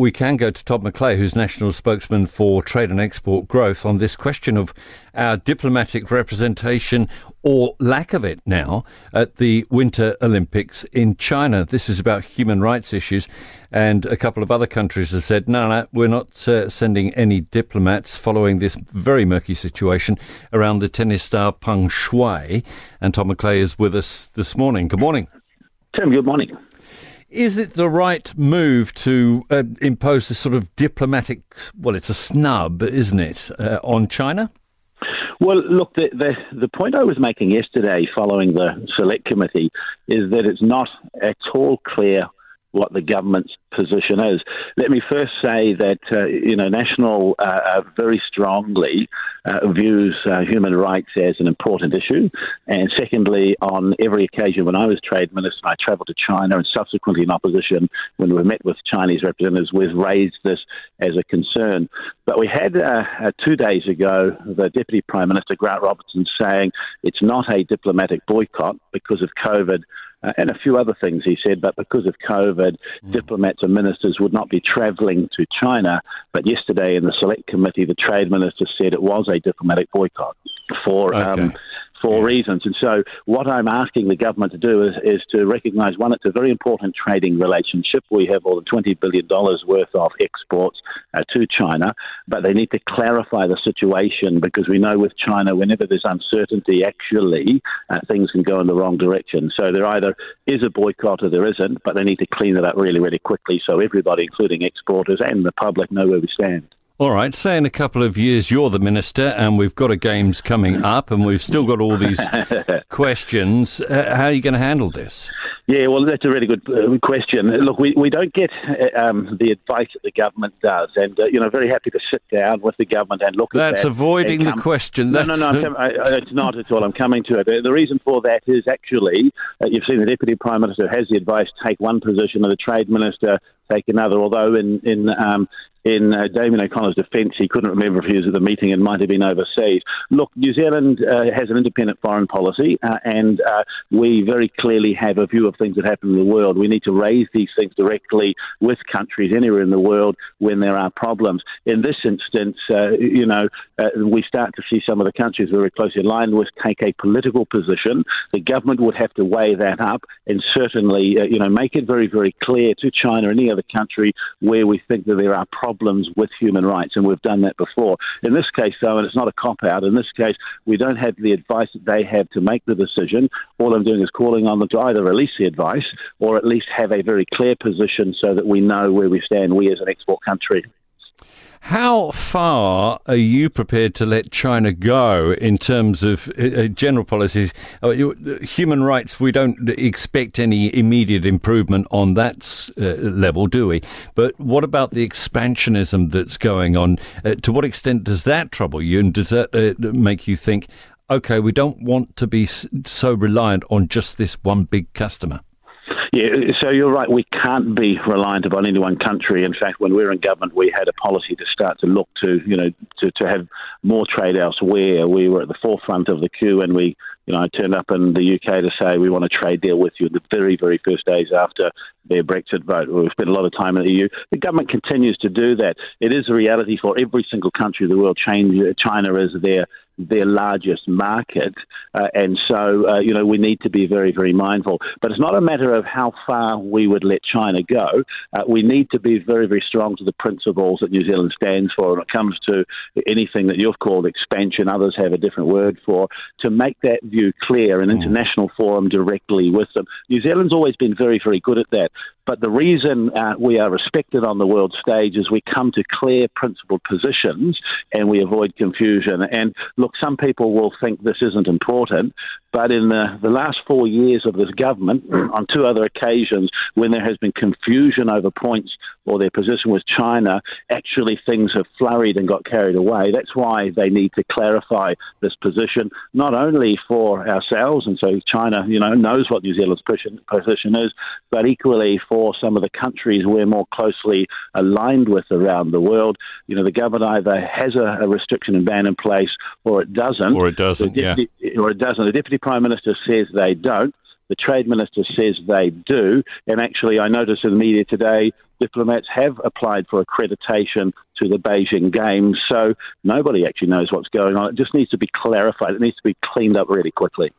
we can go to Todd McClay, who's national spokesman for trade and export growth, on this question of our diplomatic representation or lack of it now at the Winter Olympics in China. This is about human rights issues, and a couple of other countries have said, no, no, we're not uh, sending any diplomats following this very murky situation around the tennis star Peng Shuai. And Tom McClay is with us this morning. Good morning. Tim, good morning. Is it the right move to uh, impose this sort of diplomatic, well, it's a snub, isn't it, uh, on China? Well, look, the, the, the point I was making yesterday following the select committee is that it's not at all clear what the government's position is. Let me first say that uh, you know National uh, very strongly uh, views uh, human rights as an important issue, and secondly, on every occasion when I was trade minister, I travelled to China, and subsequently in opposition when we met with Chinese representatives, we've raised this as a concern. But we had uh, two days ago the Deputy Prime Minister Grant Robertson saying it's not a diplomatic boycott because of COVID uh, and a few other things he said. But because of COVID, mm. diplomats and ministers would not be travelling to China. But yesterday in the select committee, the trade minister said it was a diplomatic boycott for. Um, okay. Um, for reasons. And so, what I'm asking the government to do is, is to recognise one, it's a very important trading relationship. We have more than $20 billion worth of exports uh, to China, but they need to clarify the situation because we know with China, whenever there's uncertainty, actually uh, things can go in the wrong direction. So, there either is a boycott or there isn't, but they need to clean it up really, really quickly so everybody, including exporters and the public, know where we stand. All right, say in a couple of years you're the minister and we've got a games coming up and we've still got all these questions. Uh, how are you going to handle this? Yeah, well, that's a really good uh, question. Look, we, we don't get uh, um, the advice that the government does, and uh, you know, very happy to sit down with the government and look that's at that. That's avoiding the question. That's no, no, no, I, it's not at all. I'm coming to it. The reason for that is actually uh, you've seen the deputy prime minister has the advice take one position, and the trade minister take another. Although in in um, in uh, Damien O'Connor's defence, he couldn't remember if he was at the meeting and might have been overseas. Look, New Zealand uh, has an independent foreign policy, uh, and uh, we very clearly have a view of things that happen in the world. We need to raise these things directly with countries anywhere in the world when there are problems. In this instance, uh, you know, uh, we start to see some of the countries very closely aligned with take a political position. The government would have to weigh that up and certainly, you know, make it very, very clear to China or any other country where we think that there are problems problems with human rights, and we've done that before. In this case, though, and it's not a cop out, in this case, we don't have the advice that they have to make the decision. All I'm doing is calling on them to either release the advice or at least have a very clear position so that we know where we stand, we as an export country. How far are you prepared to let China go in terms of uh, uh general policies? Uh, human rights, we don't expect any immediate improvement on that level, do we? But what about the expansionism that's going on? To what extent does that trouble you? And does that make you think, okay, we don't want to be so reliant on just this one big customer? Yeah, so you're right. We can't be reliant upon any one country. In fact, when we were in government, we had a policy to start to look to, you know, to, to have more trade elsewhere. We were at the forefront of the queue, and we, you know, I turned up in the UK to say we want a trade deal with you in the very, very first days after their Brexit vote. We've spent a lot of time in the EU. The government continues to do that. It is a reality for every single country of the world. China is their their largest market, uh, and so uh, you know we need to be very very mindful. But it's not a matter of how far we would let China go. Uh, we need to be very very strong to the principles that New Zealand stands for when it comes to anything that you've called expansion. Others have a different word for to make that view clear in mm. international forum directly with them. New Zealand's always been very very good at that. But the reason uh, we are respected on the world stage is we come to clear principled positions and we avoid confusion. And look, some people will think this isn't important, but in the, the last four years of this government, mm. on two other occasions, when there has been confusion over points or their position with China, actually things have flurried and got carried away. That's why they need to clarify this position, not only for ourselves, and so China, you know, knows what New Zealand's position is, but equally for some of the countries we're more closely aligned with around the world. You know, the government either has a, a restriction and ban in place, or it doesn't, or it doesn't, deputy, yeah, or it doesn't. The deputy prime minister says they don't. The trade minister says they do. And actually, I noticed in the media today diplomats have applied for accreditation to the Beijing Games. So nobody actually knows what's going on. It just needs to be clarified. It needs to be cleaned up really quickly.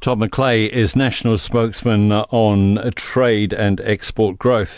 Todd McClay is national spokesman on trade and export growth.